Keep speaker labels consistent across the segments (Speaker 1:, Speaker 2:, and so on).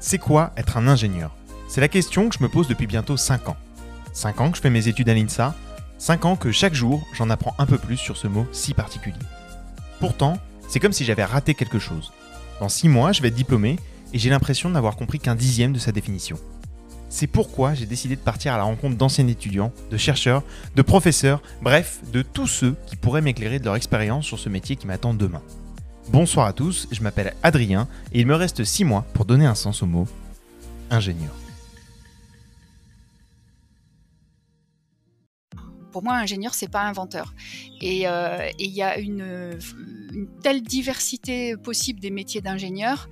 Speaker 1: C'est quoi être un ingénieur? C'est la question que je me pose depuis bientôt 5 ans. 5 ans que je fais mes études à l'INSA, 5 ans que chaque jour j'en apprends un peu plus sur ce mot si particulier. Pourtant, c'est comme si j'avais raté quelque chose. Dans 6 mois, je vais être diplômé et j'ai l'impression de n'avoir compris qu'un dixième de sa définition. C'est pourquoi j'ai décidé de partir à la rencontre d'anciens étudiants, de chercheurs, de professeurs, bref, de tous ceux qui pourraient m'éclairer de leur expérience sur ce métier qui m'attend demain. Bonsoir à tous, je m'appelle Adrien et il me reste 6 mois pour donner un sens au mot ingénieur.
Speaker 2: Pour moi, ingénieur, c'est pas inventeur. Et euh, il y a une, une telle diversité possible des métiers d'ingénieur.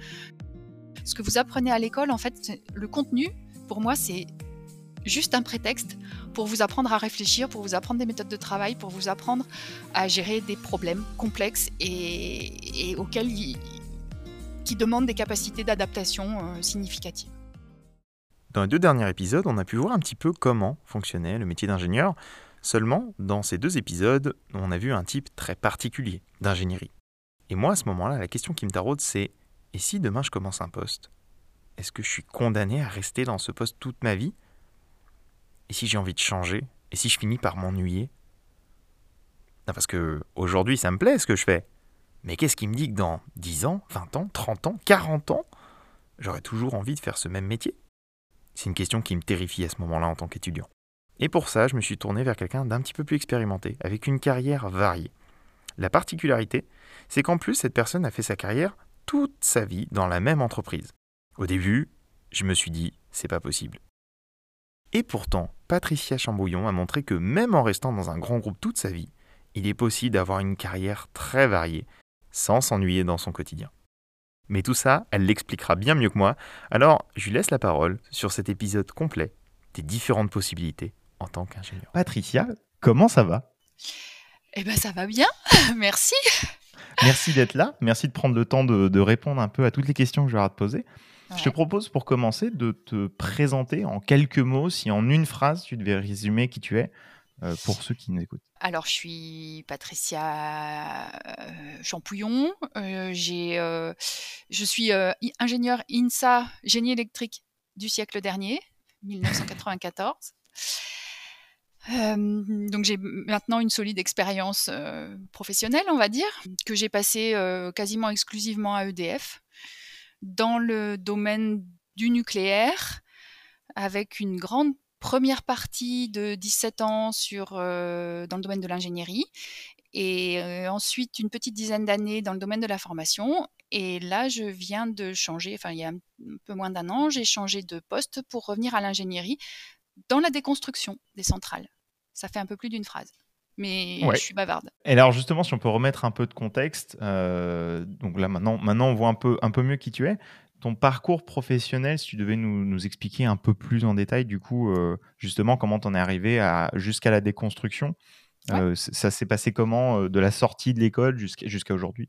Speaker 2: Ce que vous apprenez à l'école, en fait, le contenu, pour moi, c'est juste un prétexte pour vous apprendre à réfléchir, pour vous apprendre des méthodes de travail, pour vous apprendre à gérer des problèmes complexes et, auxquels qui demandent des capacités d'adaptation euh, significatives.
Speaker 1: Dans les deux derniers épisodes, on a pu voir un petit peu comment fonctionnait le métier d'ingénieur. Seulement, dans ces deux épisodes, on a vu un type très particulier d'ingénierie. Et moi, à ce moment-là, la question qui me taraude, c'est et si demain je commence un poste Est-ce que je suis condamné à rester dans ce poste toute ma vie? Et si j'ai envie de changer Et si je finis par m'ennuyer? Non, parce que aujourd'hui, ça me plaît ce que je fais. Mais qu'est-ce qui me dit que dans 10 ans, 20 ans, 30 ans, 40 ans, j'aurai toujours envie de faire ce même métier? C'est une question qui me terrifie à ce moment-là en tant qu'étudiant. Et pour ça, je me suis tourné vers quelqu'un d'un petit peu plus expérimenté, avec une carrière variée. La particularité, c'est qu'en plus, cette personne a fait sa carrière toute sa vie dans la même entreprise. Au début, je me suis dit, c'est pas possible. Et pourtant, Patricia Chambouillon a montré que même en restant dans un grand groupe toute sa vie, il est possible d'avoir une carrière très variée, sans s'ennuyer dans son quotidien. Mais tout ça, elle l'expliquera bien mieux que moi, alors je lui laisse la parole sur cet épisode complet des différentes possibilités en tant qu'ingénieur. Patricia, comment ça va?
Speaker 2: Eh bien ça va bien, merci.
Speaker 1: Merci d'être là. Merci de prendre le temps de, répondre un peu à toutes les questions que je vais te poser. Je te propose pour commencer de te présenter en quelques mots, si en une phrase tu devais résumer qui tu es euh, pour ceux qui nous écoutent.
Speaker 2: Alors, je suis Patricia euh, Champouillon. Euh, je suis ingénieur INSA, génie électrique du siècle dernier, 1994. Euh, donc j'ai maintenant une solide expérience professionnelle, on va dire, que j'ai passée quasiment exclusivement à EDF, dans le domaine du nucléaire, avec une grande première partie de 17 ans sur, dans le domaine de l'ingénierie, et ensuite une petite dizaine d'années dans le domaine de la formation. Et là, je viens de changer, enfin il y a un peu moins d'un an, j'ai changé de poste pour revenir à l'ingénierie dans la déconstruction des centrales ça fait un peu plus d'une phrase. Mais je suis bavarde.
Speaker 1: Et alors justement, si on peut remettre un peu de contexte, euh, donc là maintenant, maintenant on voit un peu, un peu mieux qui tu es. Ton parcours professionnel, si tu devais nous, nous expliquer un peu plus en détail, du coup, euh, justement, comment tu en es arrivé jusqu'à la déconstruction. Euh, ça s'est passé comment de la sortie de l'école jusqu'à aujourd'hui?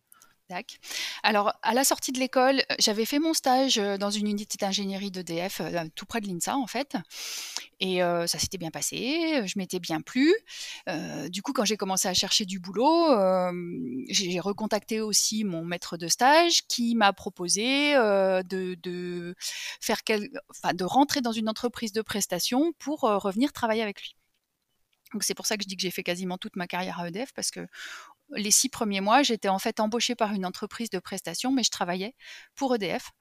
Speaker 2: Alors, à la sortie de l'école, euh, j'avais fait mon stage euh, dans une unité d'ingénierie d'EDF, euh, tout près de l'INSA en fait. Et ça s'était bien passé, je m'étais bien plu. du coup, quand j'ai commencé à chercher du boulot, j'ai recontacté aussi mon maître de stage qui m'a proposé de, rentrer dans une entreprise de prestation pour revenir travailler avec lui. Donc c'est pour ça que je dis que j'ai fait quasiment toute ma carrière à EDF parce que les six premiers mois, j'étais en fait embauchée par une entreprise de prestation, mais je travaillais pour EDF.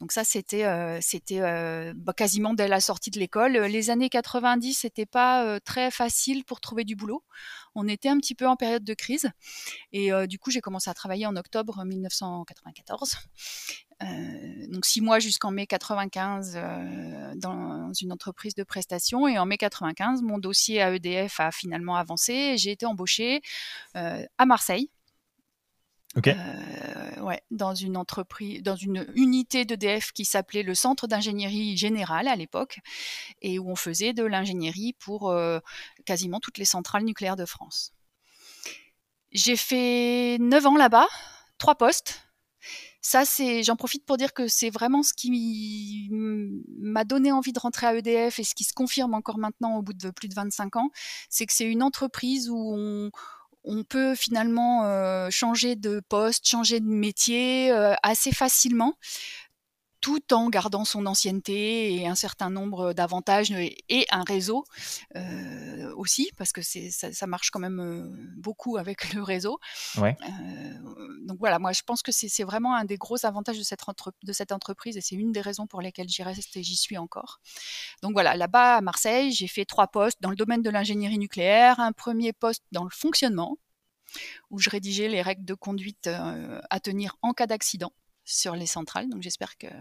Speaker 2: Donc ça, c'était euh, c'était euh, bah, quasiment dès la sortie de l'école. Les années 90, c'était pas euh, très facile pour trouver du boulot. On était un petit peu en période de crise, et du coup, j'ai commencé à travailler en octobre 1994. Donc six mois jusqu'en mai 95 dans une entreprise de prestation et en mai 95 mon dossier à EDF a finalement avancé j'ai été embauchée à Marseille euh, ouais, dans une entreprise, dans une unité d'EDF qui s'appelait le Centre d'ingénierie générale à l'époque, et où on faisait de l'ingénierie pour euh, quasiment toutes les centrales nucléaires de France. J'ai fait 9 ans là-bas, trois postes. Ça, c'est, j'en profite pour dire que c'est vraiment ce qui m'a donné envie de rentrer à EDF et ce qui se confirme encore maintenant au bout de plus de 25 ans, c'est que c'est une entreprise où on, peut finalement euh, changer de poste, changer de métier euh, assez facilement tout en gardant son ancienneté et un certain nombre d'avantages et, un réseau euh, aussi, parce que ça, ça, marche quand même euh, beaucoup avec le réseau. Ouais. Euh, donc voilà, moi je pense que c'est vraiment un des gros avantages de cette, de cette entreprise et c'est une des raisons pour lesquelles j'y reste et j'y suis encore. Donc voilà, là-bas à Marseille, j'ai fait trois postes dans le domaine de l'ingénierie nucléaire, un premier poste dans le fonctionnement, où je rédigeais les règles de conduite à tenir en cas d'accident sur les centrales. Donc j'espère qu'elles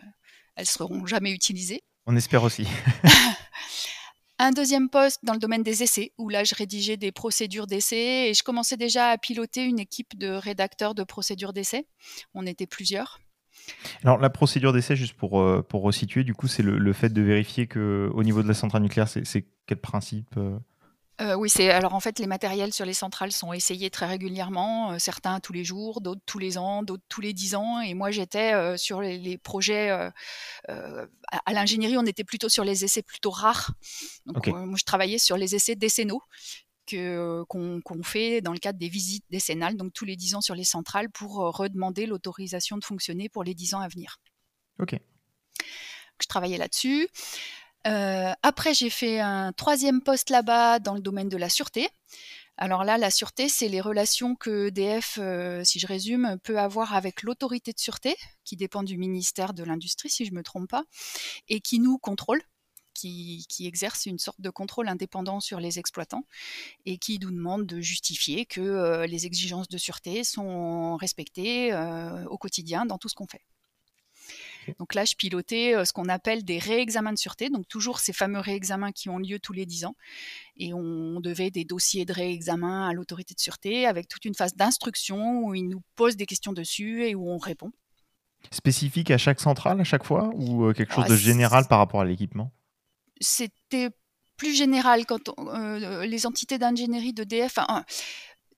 Speaker 2: seront jamais utilisées.
Speaker 1: On espère aussi.
Speaker 2: Un deuxième poste dans le domaine des essais, où là je rédigeais des procédures d'essais et je commençais déjà à piloter une équipe de rédacteurs de procédures d'essais. On était plusieurs.
Speaker 1: Alors la procédure d'essai, juste pour, euh, pour resituer, du coup, c'est le, fait de vérifier que au niveau de la centrale nucléaire, c'est quel principe euh
Speaker 2: oui, c'est alors en fait les matériels sur les centrales sont essayés très régulièrement, euh, certains tous les jours, d'autres tous les ans, d'autres tous les dix ans. Et moi j'étais euh, sur les, projets à, l'ingénierie, on était plutôt sur les essais plutôt rares. Donc moi je travaillais sur les essais décennaux que qu'on fait dans le cadre des visites décennales, donc tous les dix ans sur les centrales pour redemander l'autorisation de fonctionner pour les dix ans à venir.
Speaker 1: Ok.
Speaker 2: Je travaillais là-dessus. Euh, après, j'ai fait un troisième poste là-bas dans le domaine de la sûreté. Alors là, la sûreté, c'est les relations que EDF, euh, si je résume, peut avoir avec l'autorité de sûreté, qui dépend du ministère de l'Industrie, si je ne me trompe pas, et qui nous contrôle. Qui, exerce une sorte de contrôle indépendant sur les exploitants et qui nous demande de justifier que euh, les exigences de sûreté sont respectées au quotidien dans tout ce qu'on fait. Donc là, je pilotais euh, ce qu'on appelle des réexamens de sûreté, donc toujours ces fameux réexamens qui ont lieu tous les 10 ans. Et on devait des dossiers de réexamen à l'autorité de sûreté avec toute une phase d'instruction où ils nous posent des questions dessus et où on répond.
Speaker 1: Spécifique à chaque centrale à chaque fois ou euh, quelque chose ah, de général par rapport à l'équipement?
Speaker 2: C'était plus général quand euh, les entités d'ingénierie d'EDF.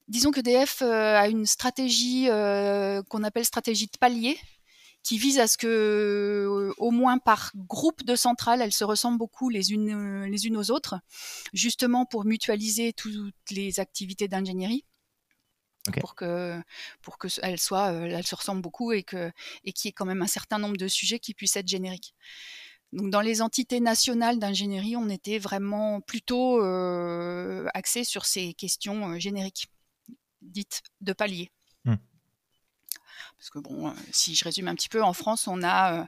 Speaker 2: disons que EDF a une stratégie qu'on appelle stratégie de palier, qui vise à ce que, euh, au moins par groupe de centrales, elles se ressemblent beaucoup les unes, euh, les unes aux autres, justement pour mutualiser toutes les activités d'ingénierie. pour que pour que elles soient euh, elles se ressemblent beaucoup et que et qu'il y ait quand même un certain nombre de sujets qui puissent être génériques. Donc dans les entités nationales d'ingénierie, on était vraiment plutôt euh, axé sur ces questions génériques, dites de palier. Parce que bon, euh, si je résume un petit peu, en France, on a,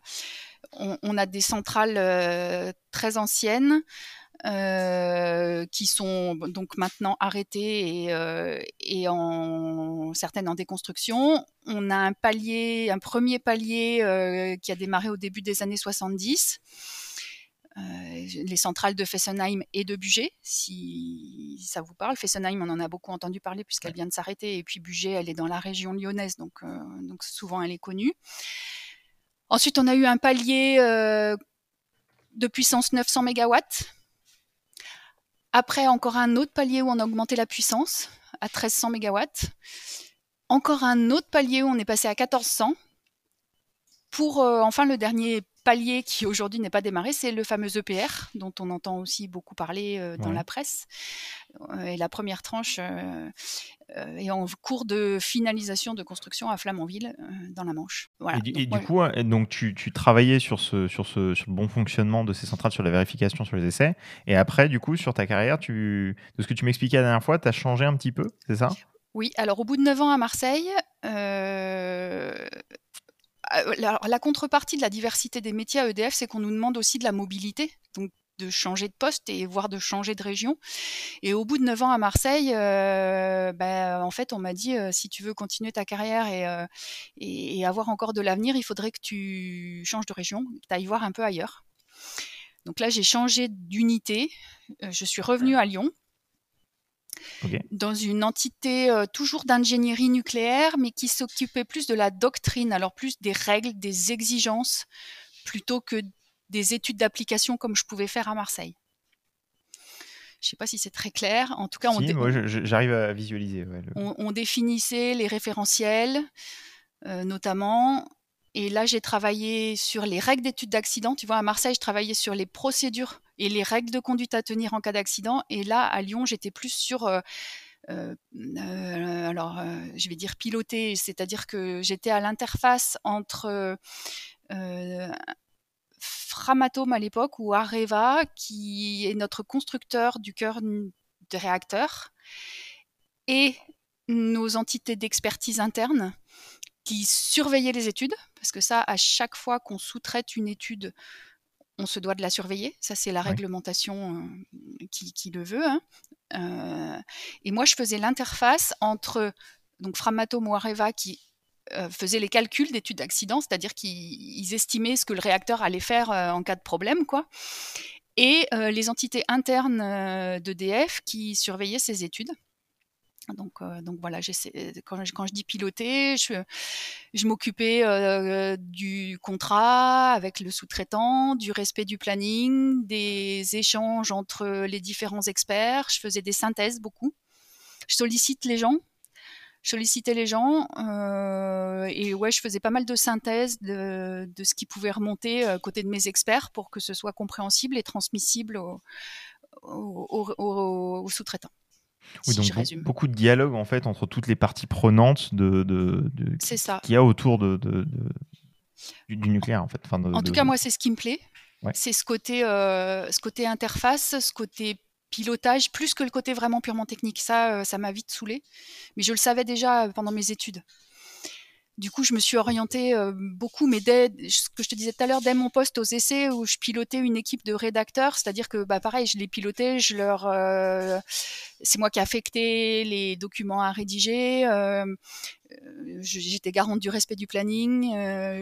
Speaker 2: euh, on, a des centrales euh, très anciennes. qui sont donc maintenant arrêtées et, et en, certaines en déconstruction. On a un palier, un premier palier qui a démarré au début des années 70 euh, les centrales de Fessenheim et de Bugey, si ça vous parle. Fessenheim, on en a beaucoup entendu parler puisqu'elle vient de s'arrêter, et puis Bugey, elle est dans la région lyonnaise, donc, euh, donc souvent elle est connue. Ensuite, on a eu un palier euh, de puissance 900 MW. Après, encore un autre palier où on a augmenté la puissance à 1300 MW. Encore un autre palier où on est passé à 1400. Pour enfin le dernier palier qui aujourd'hui n'est pas démarré, c'est le fameux EPR, dont on entend aussi beaucoup parler euh, dans la presse. Euh, et la première tranche euh, est en cours de finalisation de construction à Flamanville, dans la Manche.
Speaker 1: Et, du coup, donc tu, travaillais sur, ce, sur, ce, sur le bon fonctionnement de ces centrales, sur la vérification, sur les essais. Et après, du coup, sur ta carrière, tu, de ce que tu m'expliquais la dernière fois, tu as changé un petit peu, c'est ça?
Speaker 2: Oui, alors au bout de 9 ans à Marseille, euh, la, contrepartie de la diversité des métiers à EDF, c'est qu'on nous demande aussi de la mobilité, donc de changer de poste et voire de changer de région. Et au bout de 9 ans à Marseille, euh, ben, en fait, on m'a dit euh, si tu veux continuer ta carrière et, avoir encore de l'avenir, il faudrait que tu changes de région, que voir un peu ailleurs. Donc là, j'ai changé d'unité. je suis revenue à Lyon dans une entité euh, toujours d'ingénierie nucléaire, mais qui s'occupait plus de la doctrine, alors plus des règles, des exigences, plutôt que des études d'application comme je pouvais faire à Marseille. Je ne sais pas si c'est très clair. En tout cas,
Speaker 1: on j'arrive à visualiser.
Speaker 2: on, définissait les référentiels, euh, notamment. Et là, j'ai travaillé sur les règles d'études d'accident. Tu vois, à Marseille, je travaillais sur les procédures et les règles de conduite à tenir en cas d'accident. Et là, à Lyon, j'étais plus sur... Euh, euh, euh, alors, je vais dire piloter, c'est-à-dire que j'étais à l'interface entre Framatome à l'époque ou Areva, qui est notre constructeur du cœur de réacteur, et nos entités d'expertise interne qui surveillaient les études, parce que ça, à chaque fois qu'on sous-traite une étude, on se doit de la surveiller. Ça, c'est la réglementation euh, qui, le veut. Hein. Euh, et moi, je faisais l'interface entre donc Framatome ou Areva qui euh, faisaient les calculs d'études d'accident, c'est-à-dire qu'ils estimaient ce que le réacteur allait faire en cas de problème, quoi. Et les entités internes d'EDF qui surveillaient ces études. Donc, euh, donc voilà, quand je, quand je dis piloter, je, m'occupais euh, du contrat avec le sous-traitant, du respect du planning, des échanges entre les différents experts. Je faisais des synthèses beaucoup. Je sollicite les gens. Je sollicitais les gens euh, et ouais, je faisais pas mal de synthèses de, ce qui pouvait remonter côté de mes experts pour que ce soit compréhensible et transmissible aux au, au, sous-traitants.
Speaker 1: Oui, donc beaucoup de dialogue en fait entre toutes les parties prenantes de, de, qu'il y a autour de, du, nucléaire en fait.
Speaker 2: en tout cas, moi, c'est ce qui me plaît. C'est ce côté, euh, ce côté interface, ce côté pilotage, plus que le côté vraiment purement technique. Ça, euh, ça m'a vite saoulé. Mais je le savais déjà pendant mes études. Du coup, je me suis orientée euh, beaucoup, mais dès ce que je te disais tout à l'heure, dès mon poste aux essais où je pilotais une équipe de rédacteurs, c'est-à-dire que bah pareil, je les pilotais, je leur, euh, c'est moi qui affectais les documents à rédiger. Euh, j'étais garante du respect du planning.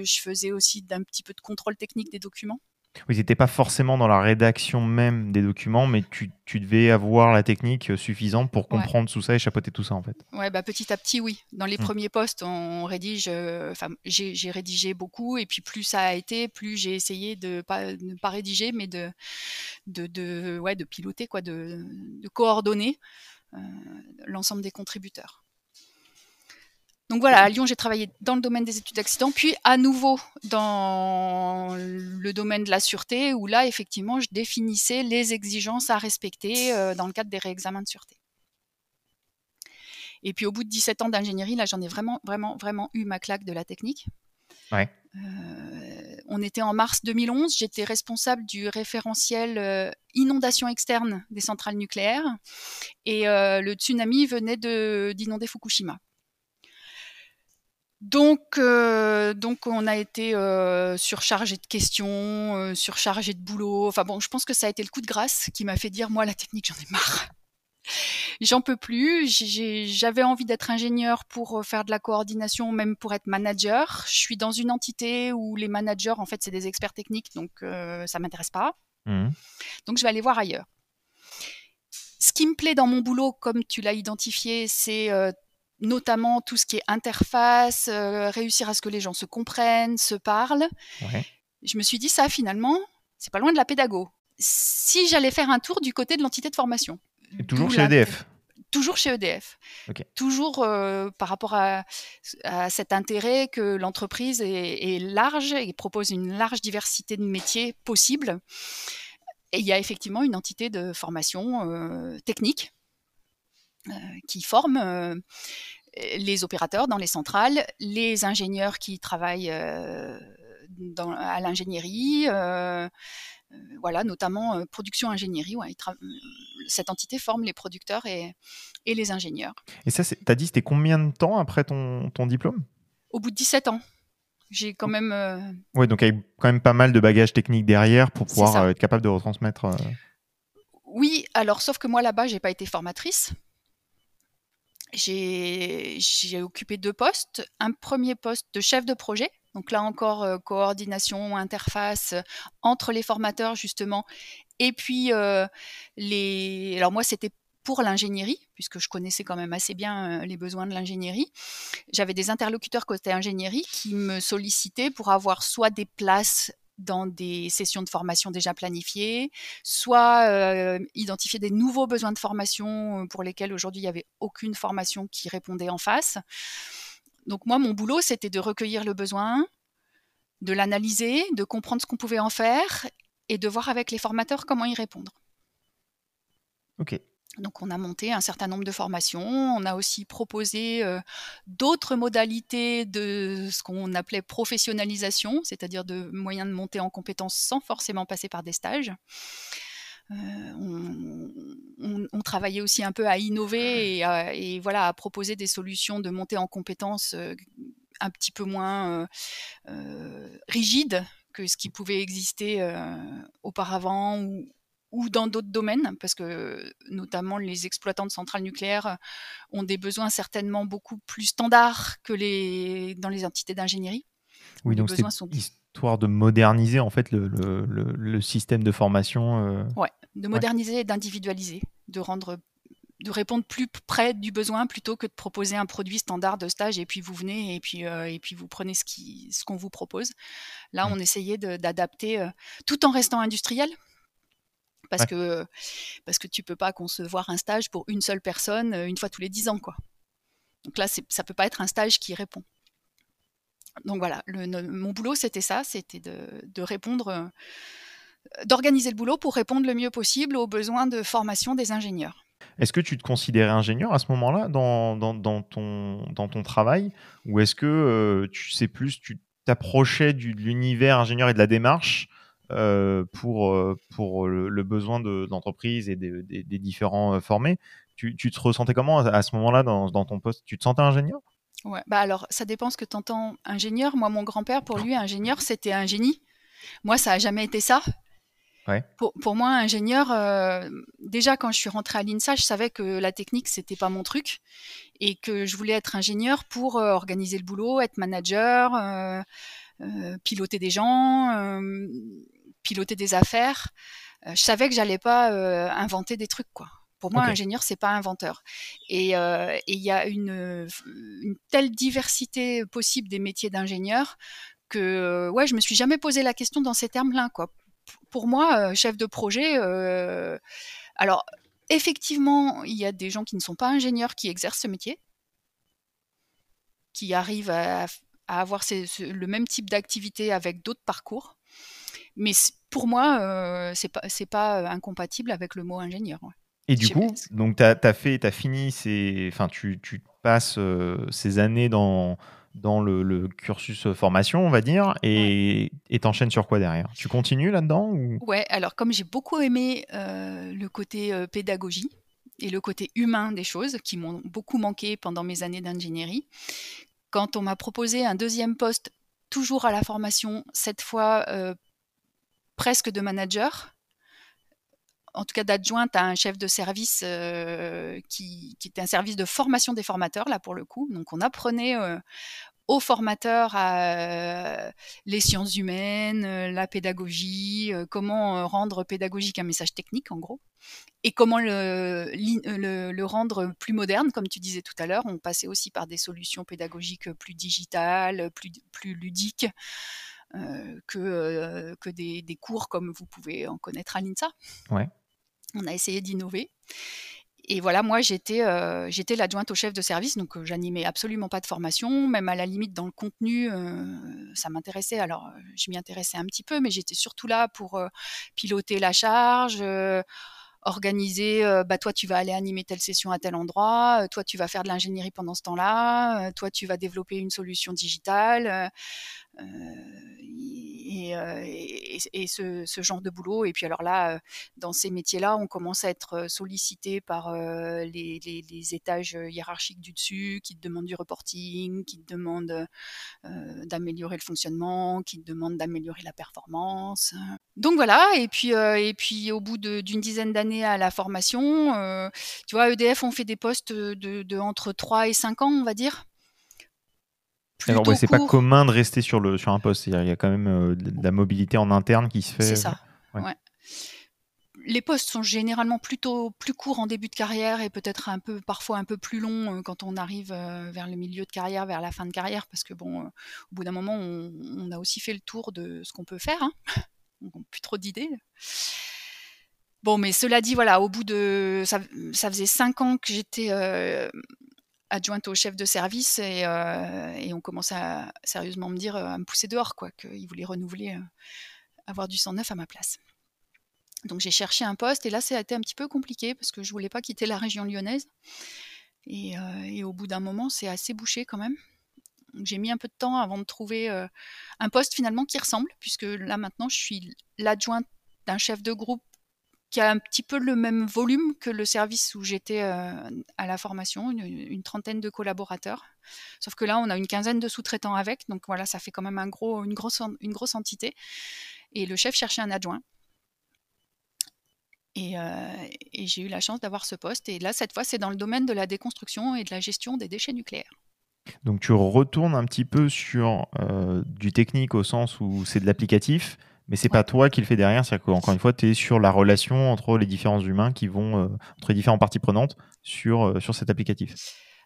Speaker 2: je faisais aussi d'un petit peu de contrôle technique des documents.
Speaker 1: Oui, tu n'étais pas forcément dans la rédaction même des documents, mais tu, tu devais avoir la technique suffisante pour comprendre tout ça et chapeauter tout ça en fait.
Speaker 2: Ouais, bah petit à petit, oui. Dans les mmh. premiers postes, on rédige, euh, enfin, j'ai rédigé beaucoup, et puis plus ça a été, plus j'ai essayé de pas, ne pas rédiger, mais de, de, de, ouais, de piloter, quoi, de, de coordonner euh, l'ensemble des contributeurs. Donc voilà, à Lyon, j'ai travaillé dans le domaine des études d'accident, puis à nouveau dans le domaine de la sûreté, où là, effectivement, je définissais les exigences à respecter euh, dans le cadre des réexamens de sûreté. Et puis au bout de 17 ans d'ingénierie, là, j'en ai vraiment, vraiment, vraiment eu ma claque de la technique.
Speaker 1: Ouais.
Speaker 2: Euh, on était en mars 2011, j'étais responsable du référentiel euh, inondation externe des centrales nucléaires, et le tsunami venait d'inonder Fukushima. Donc, euh, donc on a été euh, surchargé de questions, euh, surchargé de boulot. Enfin bon, je pense que ça a été le coup de grâce qui m'a fait dire moi la technique j'en ai marre. J'en peux plus. J'avais envie d'être ingénieur pour faire de la coordination, même pour être manager. Je suis dans une entité où les managers, en fait, c'est des experts techniques, donc ça m'intéresse pas. Mmh. Donc je vais aller voir ailleurs. Ce qui me plaît dans mon boulot, comme tu l'as identifié, c'est notamment tout ce qui est interface, euh, réussir à ce que les gens se comprennent, se parlent. Je me suis dit ça finalement, c'est pas loin de la pédago. Si j'allais faire un tour du côté de l'entité de formation.
Speaker 1: toujours chez EDF.
Speaker 2: Toujours chez EDF. Toujours euh, par rapport à, cet intérêt que l'entreprise est, large et propose une large diversité de métiers possibles. Et il y a effectivement une entité de formation euh, technique qui forment euh, les opérateurs dans les centrales, les ingénieurs qui travaillent euh, dans, à l'ingénierie, voilà, notamment production ingénierie. cette entité forme les producteurs et, et les ingénieurs.
Speaker 1: Et ça, tu as dit, c'était combien de temps après ton, ton diplôme?
Speaker 2: Au bout de 17 ans. J'ai quand même.
Speaker 1: Oui, donc il y a quand même pas mal de bagages techniques derrière pour pouvoir être capable de retransmettre.
Speaker 2: Oui, alors sauf que moi là-bas, j'ai pas été formatrice j'ai occupé deux postes. Un premier poste de chef de projet, donc là encore euh, coordination, interface euh, entre les formateurs justement, et puis euh, les. Alors moi c'était pour l'ingénierie, puisque je connaissais quand même assez bien les besoins de l'ingénierie. J'avais des interlocuteurs côté ingénierie qui me sollicitaient pour avoir soit des places dans des sessions de formation déjà planifiées, soit euh, identifier des nouveaux besoins de formation euh, pour lesquels aujourd'hui il n'y avait aucune formation qui répondait en face. Donc moi, mon boulot, c'était de recueillir le besoin, de l'analyser, de comprendre ce qu'on pouvait en faire et de voir avec les formateurs comment y répondre.
Speaker 1: Ok.
Speaker 2: Donc on a monté un certain nombre de formations, on a aussi proposé d'autres modalités de ce qu'on appelait professionnalisation, c'est-à-dire de moyens de monter en compétences sans forcément passer par des stages. On, travaillait aussi un peu à innover et, et, voilà à proposer des solutions de montée en compétences un petit peu moins rigides que ce qui pouvait exister auparavant ou dans d'autres domaines, parce que notamment les exploitants de centrales nucléaires ont des besoins certainement beaucoup plus standards que les, dans les entités d'ingénierie.
Speaker 1: Oui, donc c'est sont... histoire de moderniser en fait le, le, le, système de formation.
Speaker 2: Euh... Ouais, de moderniser et d'individualiser, de rendre de répondre plus près du besoin plutôt que de proposer un produit standard de stage et puis vous venez et puis, euh, et puis vous prenez ce qu'on ce qu'on vous propose. Là, mmh. on essayait d'adapter euh, tout en restant industriel parce que parce que tu peux pas concevoir un stage pour une seule personne euh, une fois tous les dix ans quoi. Donc là ça peut pas être un stage qui répond. Donc voilà, mon boulot c'était ça, c'était de, répondre, euh, d'organiser le boulot pour répondre le mieux possible aux besoins de formation des ingénieurs.
Speaker 1: Est-ce que tu te considérais ingénieur à ce moment-là dans, dans, ton, dans ton travail? Ou est-ce que euh, tu sais plus, tu t'approchais de l'univers ingénieur et de la démarche euh, pour, euh, pour le, besoin de, l'entreprise et des, des, différents euh, formés. Tu, tu, te ressentais comment à, ce moment-là dans, dans, ton poste? Tu te sentais ingénieur?
Speaker 2: Ouais, bah alors ça dépend ce que tu entends ingénieur. Moi, mon grand-père, pour lui, ingénieur, c'était un génie. Moi, ça n'a jamais été ça. Ouais. Pour, pour, moi, ingénieur, déjà quand je suis rentrée à l'INSA, je savais que la technique, c'était pas mon truc et que je voulais être ingénieur pour organiser le boulot, être manager, piloter des gens piloter des affaires, euh, je savais que j'allais pas euh, inventer des trucs quoi. Pour moi, ingénieur, c'est pas inventeur. Et euh, il y a une, telle diversité possible des métiers d'ingénieur que ouais, je me suis jamais posé la question dans ces termes-là. Quoi. Pour moi, chef de projet, alors effectivement, il y a des gens qui ne sont pas ingénieurs qui exercent ce métier, qui arrivent à, avoir le même type d'activité avec d'autres parcours. Mais pour moi, euh, c'est pas, pas euh, incompatible avec le mot ingénieur.
Speaker 1: Et du coup, donc tu as, fait, as fini, ces, enfin, tu, tu passes euh, ces années dans, dans le, cursus formation, on va dire, et t'enchaînes sur quoi derrière? Tu continues là-dedans ou...
Speaker 2: Ouais, alors comme j'ai beaucoup aimé le côté pédagogie et le côté humain des choses, qui m'ont beaucoup manqué pendant mes années d'ingénierie, quand on m'a proposé un deuxième poste, toujours à la formation, cette fois presque de manager, en tout cas d'adjointe à un chef de service euh, qui, était un service de formation des formateurs, là pour le coup. Donc on apprenait euh, aux formateurs euh, les sciences humaines, la pédagogie, comment rendre pédagogique un message technique en gros, et comment le, rendre plus moderne, comme tu disais tout à l'heure. On passait aussi par des solutions pédagogiques plus digitales, plus ludiques. Euh, que, euh, que des, cours comme vous pouvez en connaître à l'INSA. Ouais. On a essayé d'innover. Et voilà, moi, j'étais euh, j'étais l'adjointe au chef de service, donc j'animais absolument pas de formation, même à la limite dans le contenu, ça m'intéressait. Alors, je m'y intéressais un petit peu, mais j'étais surtout là pour piloter la charge, organiser, bah toi tu vas aller animer telle session à tel endroit, toi tu vas faire de l'ingénierie pendant ce temps-là, toi tu vas développer une solution digitale. Euh, euh, et, ce, genre de boulot. Et puis alors là, euh, dans ces métiers-là, on commence à être sollicité par les, étages hiérarchiques du dessus qui te demandent du reporting, qui te demandent d'améliorer le fonctionnement, qui te demandent d'améliorer la performance. Donc voilà, et puis, et puis au bout d'une dizaine d'années à la formation, tu vois, EDF, on fait des postes de, de entre 3 et 5 ans, on va dire.
Speaker 1: Alors, c'est pas commun de rester sur, le, sur un poste. Il y a quand même euh, de la mobilité en interne qui se fait.
Speaker 2: C'est ça. Les postes sont généralement plutôt plus courts en début de carrière et peut-être un peu, parfois un peu plus longs euh, quand on arrive euh, vers le milieu de carrière, vers la fin de carrière, parce que bon, au bout d'un moment, on, a aussi fait le tour de ce qu'on peut faire. Hein. on n'a plus trop d'idées. Bon, mais cela dit, voilà, au bout de. Ça, faisait cinq ans que j'étais adjointe au chef de service et, euh, on commençait à sérieusement me dire, euh, à me pousser dehors, quoi, qu'ils voulaient renouveler, euh, avoir du sang neuf à ma place. Donc j'ai cherché un poste et là ça a été un petit peu compliqué parce que je voulais pas quitter la région lyonnaise. Et, euh, au bout d'un moment, c'est assez bouché quand même. J'ai mis un peu de temps avant de trouver un poste finalement qui ressemble, puisque là maintenant je suis l'adjointe d'un chef de groupe qui a un petit peu le même volume que le service où j'étais euh, à la formation, une, trentaine de collaborateurs. Sauf que là, on a une quinzaine de sous-traitants avec, donc voilà, ça fait quand même un gros, une, grosse, une grosse entité. Et le chef cherchait un adjoint. Euh, et, j'ai eu la chance d'avoir ce poste. Et là, cette fois, c'est dans le domaine de la déconstruction et de la gestion des déchets nucléaires.
Speaker 1: Donc tu retournes un petit peu sur euh, du technique au sens où c'est de l'applicatif, mais c'est pas toi qui le fais derrière. C'est-à-dire qu'encore une fois, tu es sur la relation entre les différents humains qui vont, euh, entre les différentes parties prenantes sur, sur cet applicatif.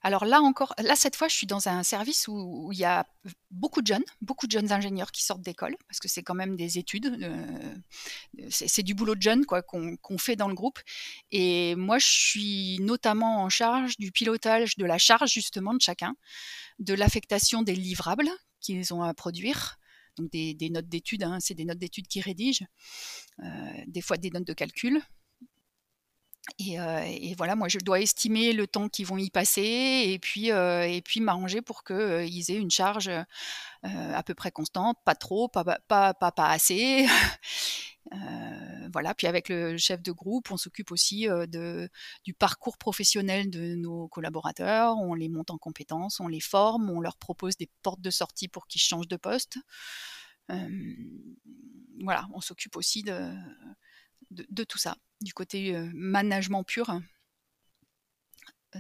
Speaker 2: Alors là encore, là cette fois, je suis dans un service où, il y a beaucoup de jeunes, beaucoup de jeunes ingénieurs qui sortent d'école, parce que c'est quand même des études, euh, c'est du boulot de jeunes quoi qu'on fait dans le groupe. Et moi, je suis notamment en charge du pilotage de la charge justement de chacun, de l'affectation des livrables qu'ils ont à produire, donc des, notes d'études, hein, c'est des notes d'études qui rédigent, euh, des fois des notes de calcul, euh, et, voilà, moi je dois estimer le temps qu'ils vont y passer et puis, euh, puis m'arranger pour qu'ils euh, aient une charge à peu près constante, pas trop, pas, pas, pas, pas assez. voilà, puis avec le chef de groupe, on s'occupe aussi de, du parcours professionnel de nos collaborateurs, on les monte en compétences, on les forme, on leur propose des portes de sortie pour qu'ils changent de poste. voilà, on s'occupe aussi de, de, tout ça, du côté euh, management pur euh,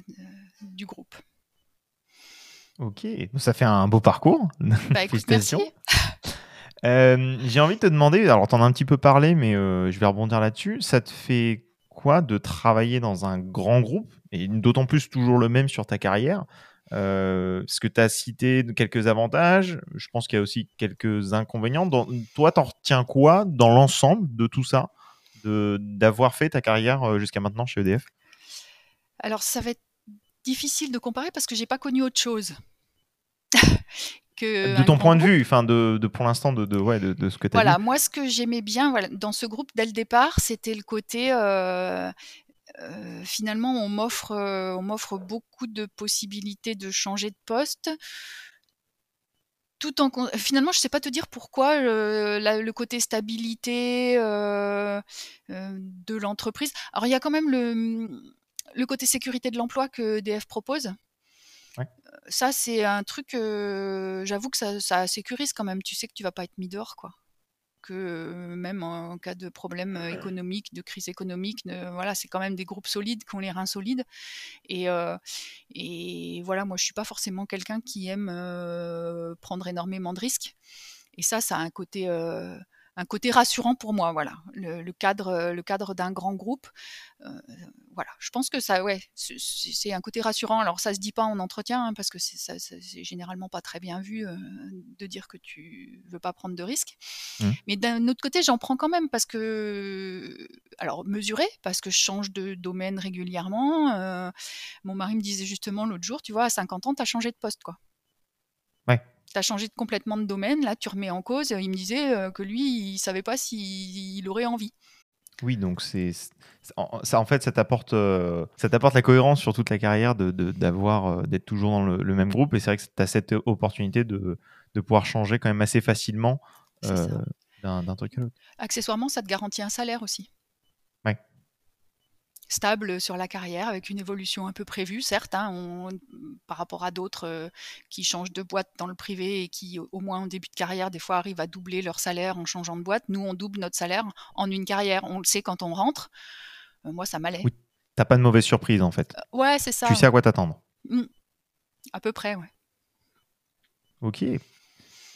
Speaker 2: du groupe.
Speaker 1: Ok, ça fait un beau parcours.
Speaker 2: Bah, Félicitations.
Speaker 1: Euh, j'ai envie de te demander, alors tu en as un petit peu parlé, mais je vais rebondir là-dessus. Ça te fait quoi de travailler dans un grand groupe, et d'autant plus toujours le même sur ta carrière? Ce que tu as cité quelques avantages, je pense qu'il y a aussi quelques inconvénients. Dans, toi, t'en retiens quoi dans l'ensemble de tout ça? D'avoir fait ta carrière euh, jusqu'à maintenant chez EDF
Speaker 2: Alors, ça va être difficile de comparer parce que j'ai pas connu autre chose.
Speaker 1: que de ton point de vue, enfin de, de, pour l'instant de, de, ouais, de, ce que tu
Speaker 2: as Voilà, moi ce que j'aimais bien voilà, dans ce groupe dès le départ, c'était le côté euh, euh, finalement on m'offre on m'offre beaucoup de possibilités de changer de poste tout en finalement je sais pas te dire pourquoi euh, le côté stabilité euh, euh, de l'entreprise. Alors il y a quand même le, le côté sécurité de l'emploi que DF propose. Ça c'est un truc, j'avoue que ça, ça, sécurise quand même. Tu sais que tu vas pas être mis dehors quoi que même en cas de problème économique, de crise économique, voilà, c'est quand même des groupes solides qui ont les reins solides. Et, et voilà, moi je suis pas forcément quelqu'un qui aime prendre énormément de risques. Et ça, ça a un côté un côté rassurant pour moi, voilà. Le, cadre, euh, le cadre d'un grand groupe, euh, voilà. Je pense que ça, ouais, c'est un côté rassurant. Alors ça se dit pas en entretien hein, parce que c'est généralement pas très bien vu euh, de dire que tu veux pas prendre de risques. Mmh. Mais d'un autre côté, j'en prends quand même parce que, alors mesuré, parce que je change de domaine régulièrement. mon mari me disait justement l'autre jour, tu vois, à 50 ans, tu as changé de poste, quoi.
Speaker 1: Ouais
Speaker 2: tu as changé complètement de domaine, là tu remets en cause. Il me disait euh, que lui, il savait pas s'il aurait envie.
Speaker 1: Oui, donc c'est ça en fait ça t'apporte euh, ça t'apporte la cohérence sur toute la carrière de d'avoir euh, d'être toujours dans le, même groupe et c'est vrai que tu as cette opportunité de, de, pouvoir changer quand même assez facilement d'un truc à l'autre.
Speaker 2: Accessoirement, ça te garantit un salaire aussi stable sur la carrière avec une évolution un peu prévue, certes, hein, par rapport à d'autres euh, qui changent de boîte dans le privé et qui, au moins en début de carrière, des fois arrivent à doubler leur salaire en changeant de boîte. Nous, on double notre salaire en une carrière. On le sait quand on rentre. Euh, moi, ça m'allait.
Speaker 1: Oui, t'as pas de mauvaise surprise en fait.
Speaker 2: Euh, ouais, c'est ça.
Speaker 1: Tu sais à quoi t'attendre.
Speaker 2: Mmh. À peu près, ouais.
Speaker 1: Ok.